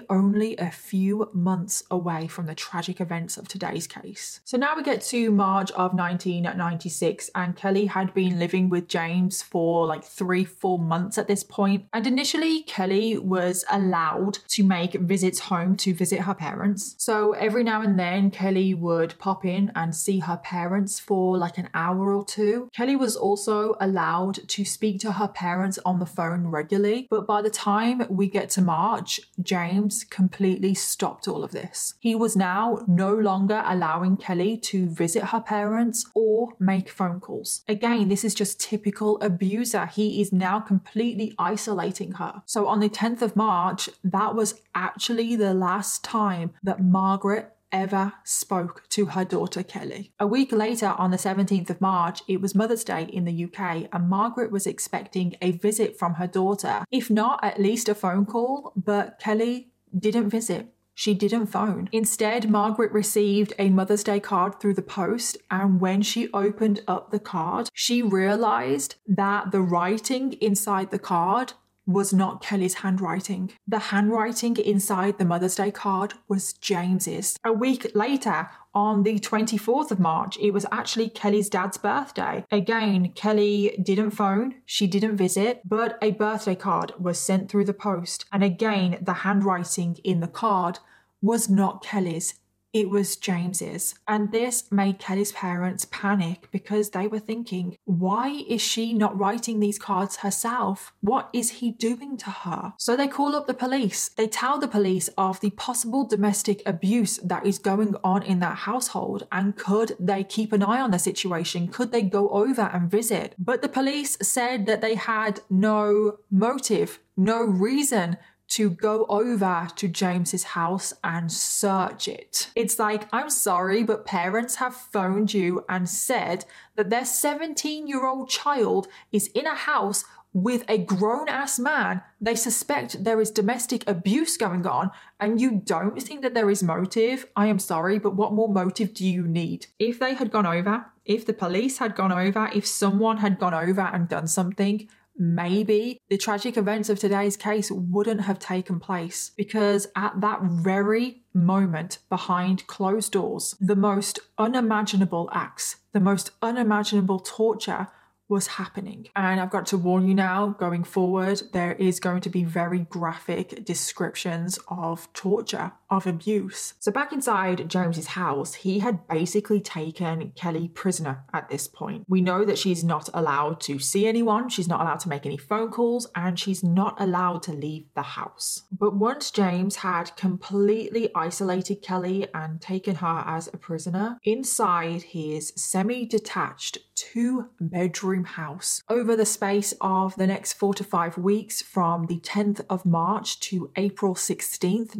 only a few months away from the tragic events of today's case. So now we get to March of 1996, and Kelly had been living with James for like three, four months at this point. And initially, Kelly was allowed to make visits home to visit her parents. So every now and then, Kelly would pop in and see her parents for for like an hour or two. Kelly was also allowed to speak to her parents on the phone regularly, but by the time we get to March, James completely stopped all of this. He was now no longer allowing Kelly to visit her parents or make phone calls. Again, this is just typical abuser. He is now completely isolating her. So on the 10th of March, that was actually the last time that Margaret ever spoke to her daughter Kelly. A week later, on the 17th of March, it was Mother's Day in the UK, and Margaret was expecting a visit from her daughter, if not at least a phone call, but Kelly didn't visit. She didn't phone. Instead, Margaret received a Mother's Day card through the post, and when she opened up the card, she realized that the writing inside the card was not Kelly's handwriting. The handwriting inside the Mother's Day card was James's. A week later, on the 24th of March, it was actually Kelly's dad's birthday. Again, Kelly didn't phone, she didn't visit, but a birthday card was sent through the post. And again, the handwriting in the card was not Kelly's, it was James's. And this made Kelly's parents panic because they were thinking, why is she not writing these cards herself? What is he doing to her? So they call up the police. They tell the police of the possible domestic abuse that is going on in that household and could they keep an eye on the situation? Could they go over and visit? But the police said that they had no motive, no reason to go over to James's house and search it. It's like, I'm sorry, but parents have phoned you and said that their 17 year old child is in a house with a grown ass man. They suspect there is domestic abuse going on, and you don't think that there is motive. I am sorry, but what more motive do you need? If they had gone over, if the police had gone over, if someone had gone over and done something, maybe the tragic events of today's case wouldn't have taken place because at that very moment behind closed doors, the most unimaginable acts, the most unimaginable torture was happening. And I've got to warn you now, going forward, there is going to be very graphic descriptions of torture, of abuse. So, back inside James's house, he had basically taken Kelly prisoner at this point. We know that she's not allowed to see anyone, she's not allowed to make any phone calls, and she's not allowed to leave the house. But once James had completely isolated Kelly and taken her as a prisoner, inside his semi detached two bedroom house. Over the space of the next four to five weeks, from the 10th of March to April 16th,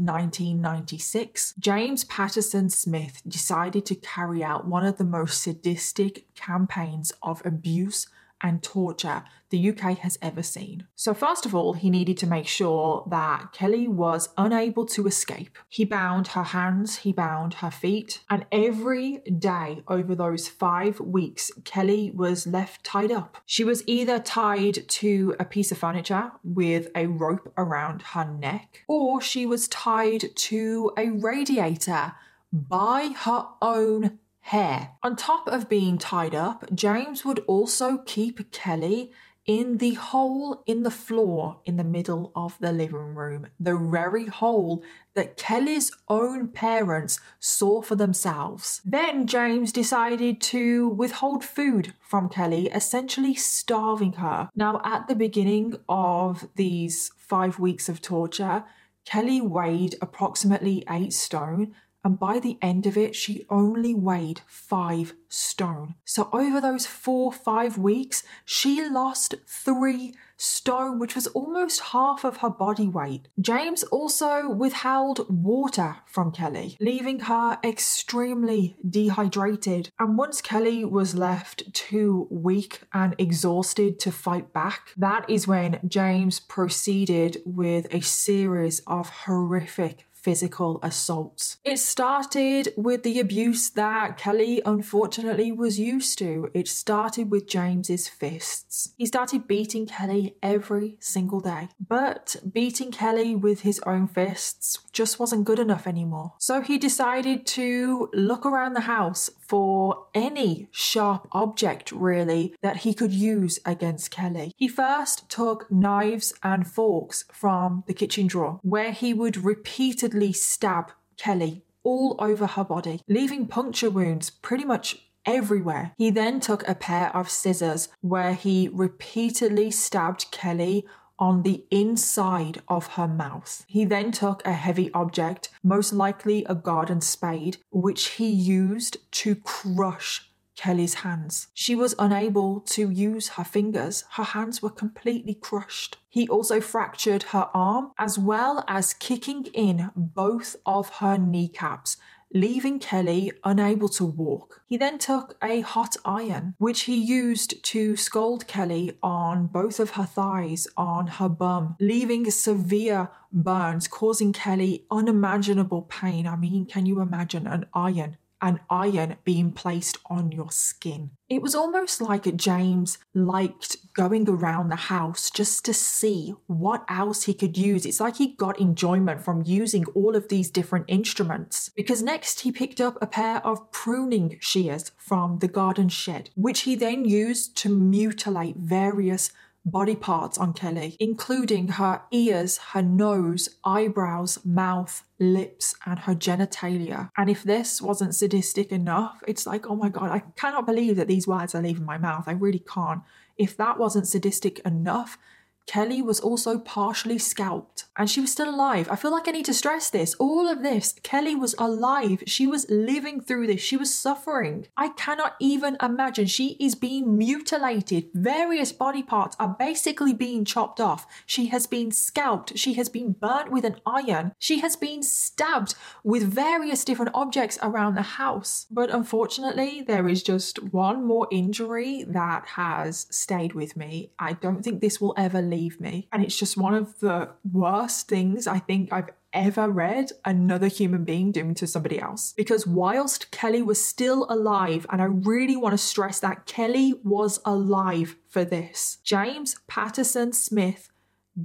1996, James Patterson Smith decided to carry out one of the most sadistic campaigns of abuse and torture the UK has ever seen. So, first of all, he needed to make sure that Kelly was unable to escape. He bound her hands, he bound her feet, and every day over those five weeks, Kelly was left tied up. She was either tied to a piece of furniture with a rope around her neck, or she was tied to a radiator by her own hair. On top of being tied up, James would also keep Kelly in the hole in the floor in the middle of the living room, the very hole that Kelly's own parents saw for themselves. Then James decided to withhold food from Kelly, essentially starving her. Now, at the beginning of these five weeks of torture, Kelly weighed approximately eight stone and by the end of it, she only weighed five stone. So, over those four, five weeks, she lost three stone, which was almost half of her body weight. James also withheld water from Kelly, leaving her extremely dehydrated. And once Kelly was left too weak and exhausted to fight back, that is when James proceeded with a series of horrific physical assaults. It started with the abuse that Kelly unfortunately was used to. It started with James's fists. He started beating Kelly every single day. But beating Kelly with his own fists just wasn't good enough anymore. So he decided to look around the house for any sharp object, really, that he could use against Kelly. He first took knives and forks from the kitchen drawer, where he would repeatedly stab Kelly all over her body, leaving puncture wounds pretty much everywhere. He then took a pair of scissors where he repeatedly stabbed Kelly on the inside of her mouth. He then took a heavy object, most likely a garden spade, which he used to crush Kelly's hands. She was unable to use her fingers. Her hands were completely crushed. He also fractured her arm as well as kicking in both of her kneecaps leaving Kelly unable to walk. He then took a hot iron, which he used to scald Kelly on both of her thighs, on her bum, leaving severe burns, causing Kelly unimaginable pain. I mean, can you imagine an iron an iron being placed on your skin. It was almost like James liked going around the house just to see what else he could use. It's like he got enjoyment from using all of these different instruments. Because next he picked up a pair of pruning shears from the garden shed, which he then used to mutilate various body parts on Kelly, including her ears, her nose, eyebrows, mouth, lips, and her genitalia. And if this wasn't sadistic enough, it's like, oh my God, I cannot believe that these words are leaving my mouth. I really can't. If that wasn't sadistic enough, Kelly was also partially scalped and she was still alive. I feel like I need to stress this. All of this, Kelly was alive. She was living through this. She was suffering. I cannot even imagine. She is being mutilated. Various body parts are basically being chopped off. She has been scalped. She has been burnt with an iron. She has been stabbed with various different objects around the house. But unfortunately, there is just one more injury that has stayed with me. I don't think this will ever leave leave me. And it's just one of the worst things I think I've ever read another human being doing to somebody else. Because whilst Kelly was still alive, and I really want to stress that Kelly was alive for this, James Patterson Smith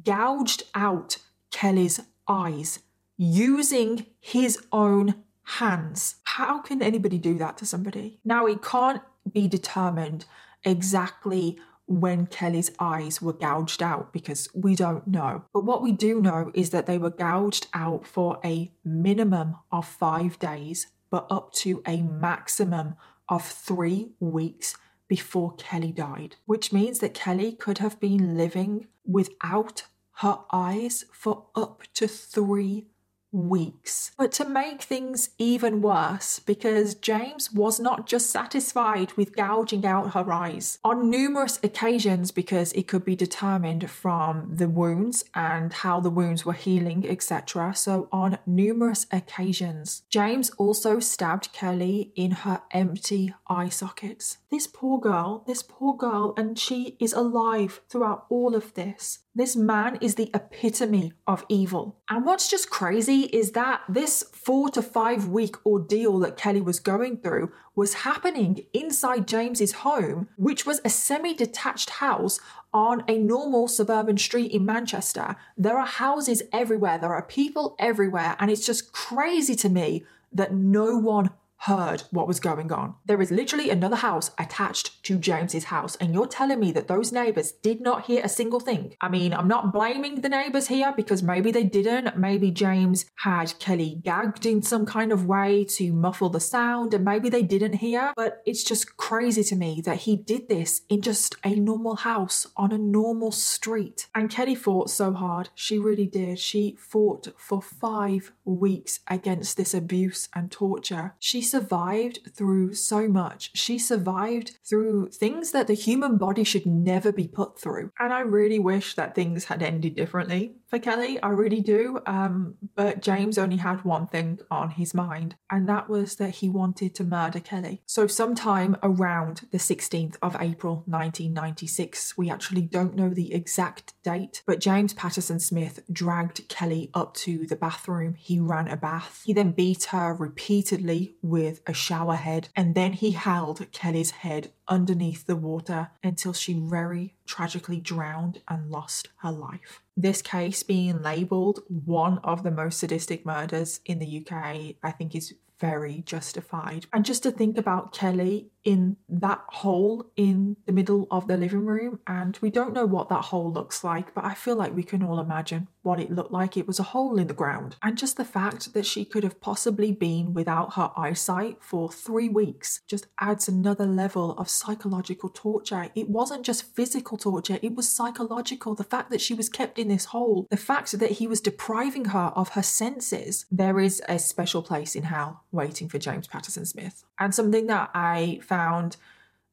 gouged out Kelly's eyes using his own hands. How can anybody do that to somebody? Now, it can't be determined exactly when Kelly's eyes were gouged out because we don't know. But what we do know is that they were gouged out for a minimum of five days, but up to a maximum of three weeks before Kelly died, which means that Kelly could have been living without her eyes for up to three weeks. But to make things even worse, because James was not just satisfied with gouging out her eyes. On numerous occasions, because it could be determined from the wounds and how the wounds were healing, etc. So, on numerous occasions, James also stabbed Kelly in her empty eye sockets. This poor girl, this poor girl, and she is alive throughout all of this. This man is the epitome of evil. And what's just crazy is that this four to five week ordeal that Kelly was going through was happening inside James's home, which was a semi detached house on a normal suburban street in Manchester. There are houses everywhere, there are people everywhere, and it's just crazy to me that no one heard what was going on. There is literally another house attached to James's house, and you're telling me that those neighbors did not hear a single thing. I mean, I'm not blaming the neighbors here because maybe they didn't. Maybe James had Kelly gagged in some kind of way to muffle the sound, and maybe they didn't hear. But it's just crazy to me that he did this in just a normal house on a normal street. And Kelly fought so hard. She really did. She fought for five weeks against this abuse and torture. She survived through so much. She survived through things that the human body should never be put through. And I really wish that things had ended differently for Kelly. I really do. Um, but James only had one thing on his mind, and that was that he wanted to murder Kelly. So, sometime around the 16th of April 1996, we actually don't know the exact date, but James Patterson Smith dragged Kelly up to the bathroom. He ran a bath. He then beat her repeatedly with a shower head, and then he held Kelly's head underneath the water until she very tragically drowned and lost her life. This case being labelled one of the most sadistic murders in the UK, I think is very justified. And just to think about Kelly in that hole in the middle of the living room, and we don't know what that hole looks like, but I feel like we can all imagine what it looked like. It was a hole in the ground. And just the fact that she could have possibly been without her eyesight for three weeks just adds another level of psychological torture. It wasn't just physical torture, it was psychological. The fact that she was kept in this hole, the fact that he was depriving her of her senses. There is a special place in hell waiting for James Patterson Smith. And something that I found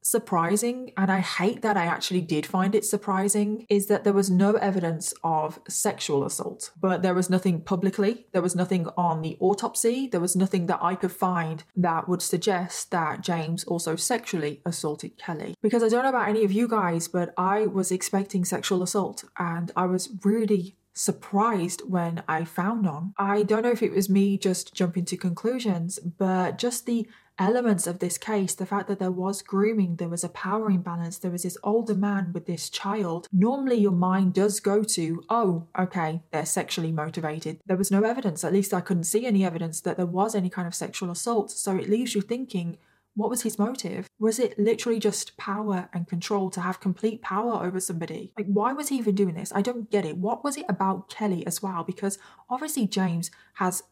surprising, and I hate that I actually did find it surprising, is that there was no evidence of sexual assault. But there was nothing publicly, there was nothing on the autopsy, there was nothing that I could find that would suggest that James also sexually assaulted Kelly. Because I don't know about any of you guys, but I was expecting sexual assault, and I was really surprised when I found none. I don't know if it was me just jumping to conclusions, but just the elements of this case, the fact that there was grooming, there was a power imbalance, there was this older man with this child, normally your mind does go to, oh, okay, they're sexually motivated. There was no evidence, at least I couldn't see any evidence that there was any kind of sexual assault. So it leaves you thinking, what was his motive? Was it literally just power and control to have complete power over somebody? Like, why was he even doing this? I don't get it. What was it about Kelly as well? Because obviously, James has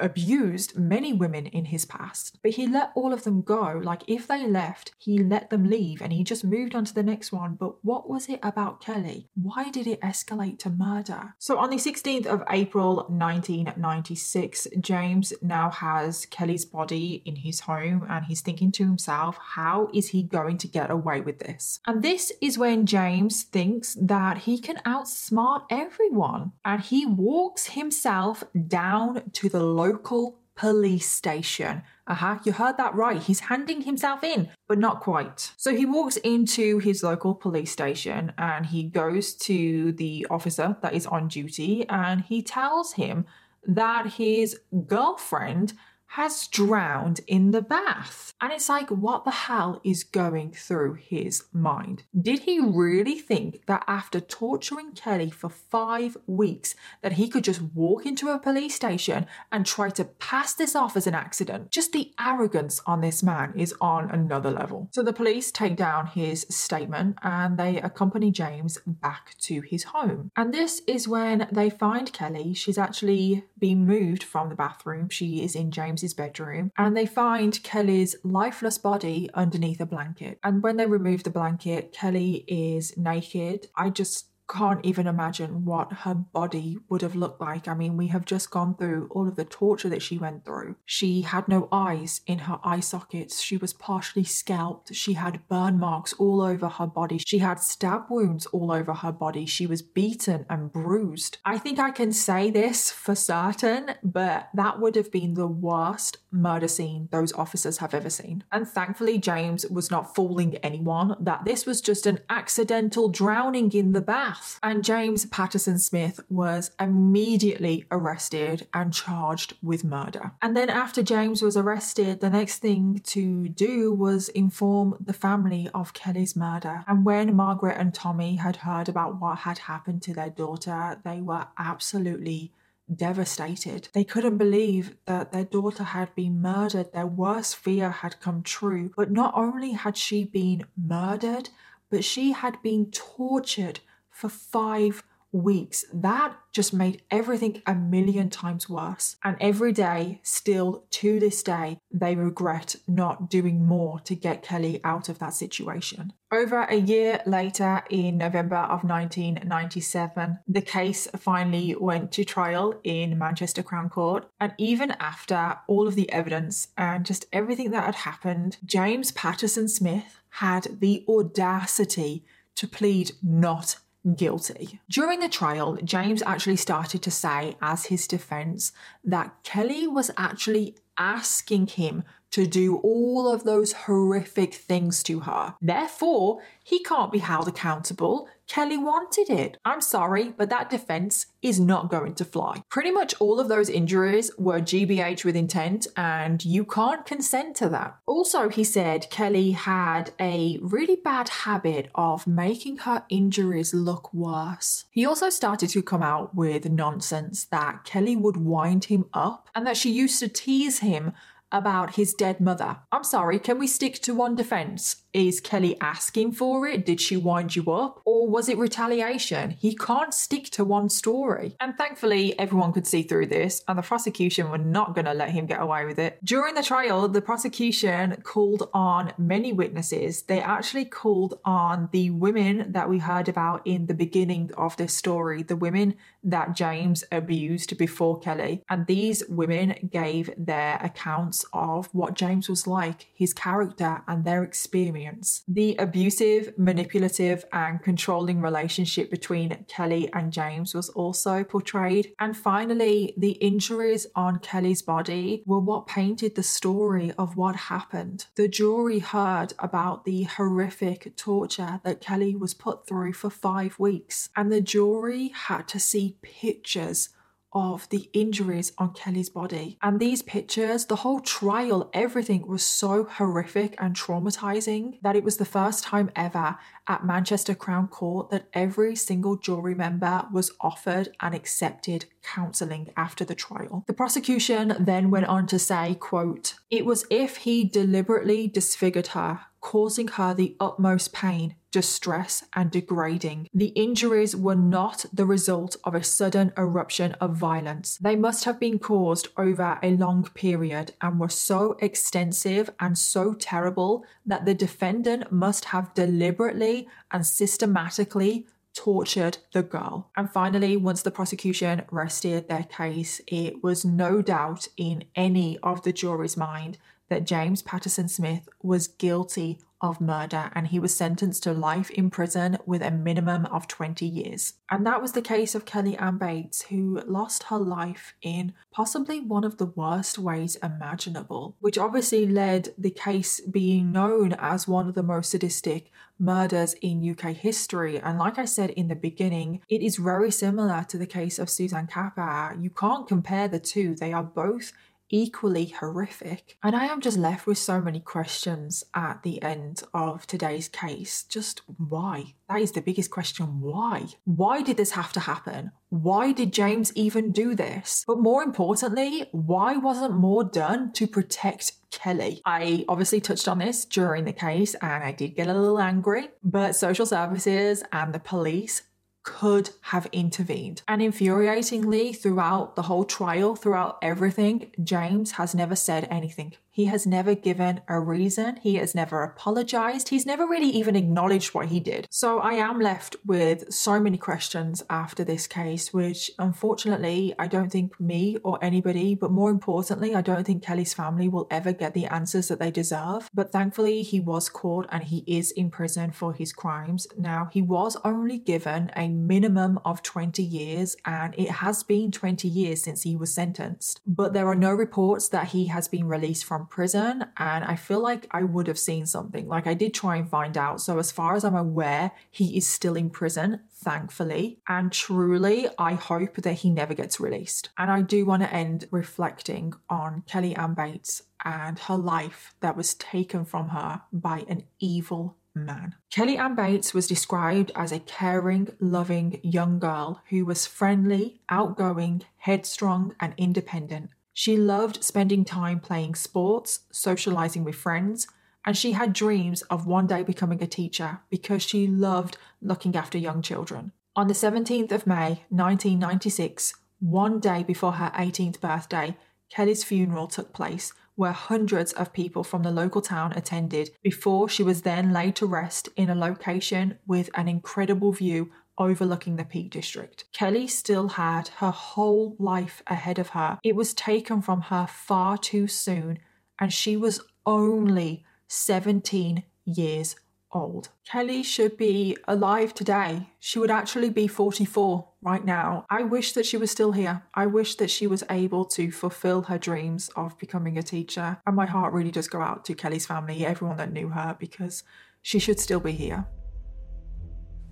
abused many women in his past, but he let all of them go. Like, if they left, he let them leave and he just moved on to the next one. But what was it about Kelly? Why did it escalate to murder? So, on the 16th of April 1996, James now has Kelly's body in his home and he's thinking to himself, how is he going to get away with this? And this is when James thinks that he can outsmart everyone. And he walks himself down to the local police station. Aha, uh-huh, you heard that right. He's handing himself in, but not quite. So he walks into his local police station and he goes to the officer that is on duty and he tells him that his girlfriend has drowned in the bath. And it's like, what the hell is going through his mind? Did he really think that after torturing Kelly for five weeks, that he could just walk into a police station and try to pass this off as an accident? Just the arrogance on this man is on another level. So the police take down his statement and they accompany James back to his home. And this is when they find Kelly. She's actually been moved from the bathroom. She is in James James's bedroom and they find Kelly's lifeless body underneath a blanket. And when they remove the blanket, Kelly is naked. I just can't even imagine what her body would have looked like. I mean, we have just gone through all of the torture that she went through. She had no eyes in her eye sockets. She was partially scalped. She had burn marks all over her body. She had stab wounds all over her body. She was beaten and bruised. I think I can say this for certain, but that would have been the worst murder scene those officers have ever seen. And thankfully, James was not fooling anyone that this was just an accidental drowning in the bath. And James Patterson Smith was immediately arrested and charged with murder. And then, after James was arrested, the next thing to do was inform the family of Kelly's murder. And when Margaret and Tommy had heard about what had happened to their daughter, they were absolutely devastated. They couldn't believe that their daughter had been murdered. Their worst fear had come true. But not only had she been murdered, but she had been tortured for five weeks. That just made everything a million times worse. And every day, still to this day, they regret not doing more to get Kelly out of that situation. Over a year later, in November of 1997, the case finally went to trial in Manchester Crown Court. And even after all of the evidence and just everything that had happened, James Patterson Smith had the audacity to plead not guilty. During the trial, James actually started to say, as his defense, that Kelly was actually asking him to do all of those horrific things to her. Therefore, he can't be held accountable. Kelly wanted it. I'm sorry, but that defense is not going to fly. Pretty much all of those injuries were GBH with intent, and you can't consent to that. Also, he said Kelly had a really bad habit of making her injuries look worse. He also started to come out with nonsense that Kelly would wind him up and that she used to tease him about his dead mother. I'm sorry, can we stick to one defense? Is Kelly asking for it? Did she wind you up? Or was it retaliation? He can't stick to one story. And thankfully, everyone could see through this, and the prosecution were not going to let him get away with it. During the trial, the prosecution called on many witnesses. They actually called on the women that we heard about in the beginning of this story, the women that James abused before Kelly. And these women gave their accounts of what James was like, his character, and their experience. The abusive, manipulative, and controlling relationship between Kelly and James was also portrayed. And finally, the injuries on Kelly's body were what painted the story of what happened. The jury heard about the horrific torture that Kelly was put through for five weeks, and the jury had to see pictures of the injuries on Kelly's body. And these pictures, the whole trial, everything was so horrific and traumatizing that it was the first time ever at Manchester Crown Court that every single jury member was offered and accepted counselling after the trial. The prosecution then went on to say, quote, it was if he deliberately disfigured her, causing her the utmost pain, distress, and degrading. The injuries were not the result of a sudden eruption of violence. They must have been caused over a long period and were so extensive and so terrible that the defendant must have deliberately and systematically tortured the girl. And finally, once the prosecution rested their case, it was no doubt in any of the jury's mind that James Patterson Smith was guilty of murder and he was sentenced to life in prison with a minimum of 20 years. And that was the case of Kelly Anne Bates, who lost her life in possibly one of the worst ways imaginable, which obviously led the case being known as one of the most sadistic murders in UK history. And like I said in the beginning, it is very similar to the case of Suzanne Capper. You can't compare the two, they are both equally horrific. And I am just left with so many questions at the end of today's case. Just why? That is the biggest question. Why? Why did this have to happen? Why did James even do this? But more importantly, why wasn't more done to protect Kelly? I obviously touched on this during the case and I did get a little angry, but social services and the police could have intervened. And infuriatingly, throughout the whole trial, throughout everything, James has never said anything. He has never given a reason. He has never apologized. He's never really even acknowledged what he did. So I am left with so many questions after this case, which unfortunately I don't think me or anybody, but more importantly, I don't think Kelly's family will ever get the answers that they deserve. But thankfully, he was caught and he is in prison for his crimes. Now, he was only given a minimum of 20 years, and it has been 20 years since he was sentenced. But there are no reports that he has been released from prison, and I feel like I would have seen something. Like I did try and find out. So, as far as I'm aware, he is still in prison, thankfully. And truly, I hope that he never gets released. And I do want to end reflecting on Kelly Anne Bates and her life that was taken from her by an evil man. Kelly Anne Bates was described as a caring, loving young girl who was friendly, outgoing, headstrong, and independent. She loved spending time playing sports, socializing with friends, and she had dreams of one day becoming a teacher because she loved looking after young children. On the 17th of May 1996, one day before her 18th birthday, Kelly's funeral took place, where hundreds of people from the local town attended before she was then laid to rest in a location with an incredible view overlooking the Peak District. Kelly still had her whole life ahead of her. It was taken from her far too soon, and she was only 17 years old. Kelly should be alive today. She would actually be 44 right now. I wish that she was still here. I wish that she was able to fulfill her dreams of becoming a teacher. And my heart really does go out to Kelly's family, everyone that knew her, because she should still be here.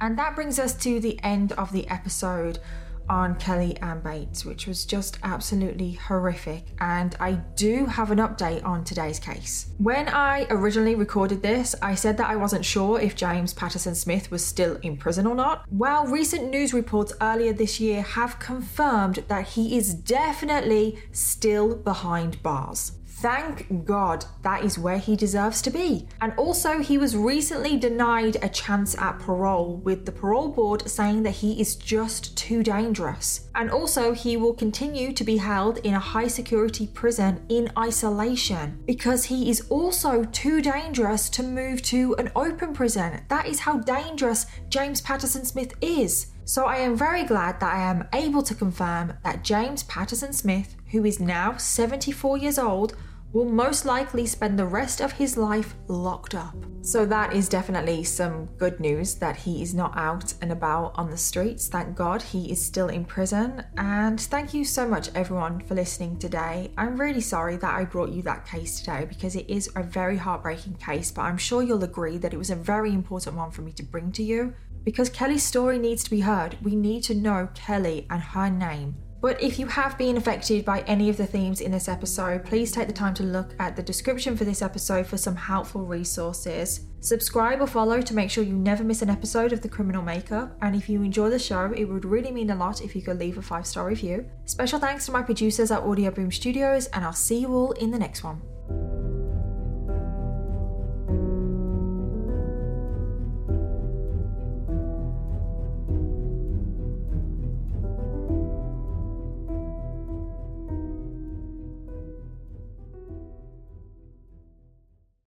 And that brings us to the end of the episode on Kelly Anne Bates, which was just absolutely horrific. And I do have an update on today's case. When I originally recorded this, I said that I wasn't sure if James Patterson Smith was still in prison or not. Well, recent news reports earlier this year have confirmed that he is definitely still behind bars. Thank God that is where he deserves to be. And also, he was recently denied a chance at parole, with the parole board saying that he is just too dangerous. And also, he will continue to be held in a high security prison in isolation because he is also too dangerous to move to an open prison. That is how dangerous James Patterson Smith is. So I am very glad that I am able to confirm that James Patterson Smith, who is now 74 years old, will most likely spend the rest of his life locked up. So, that is definitely some good news that he is not out and about on the streets. Thank God he is still in prison. And thank you so much, everyone, for listening today. I'm really sorry that I brought you that case today because it is a very heartbreaking case, but I'm sure you'll agree that it was a very important one for me to bring to you because Kelly's story needs to be heard. We need to know Kelly and her name. But if you have been affected by any of the themes in this episode, please take the time to look at the description for this episode for some helpful resources. Subscribe or follow to make sure you never miss an episode of The Criminal Makeup. And if you enjoy the show, it would really mean a lot if you could leave a five star review. Special thanks to my producers at Audioboom Studios, and I'll see you all in the next one.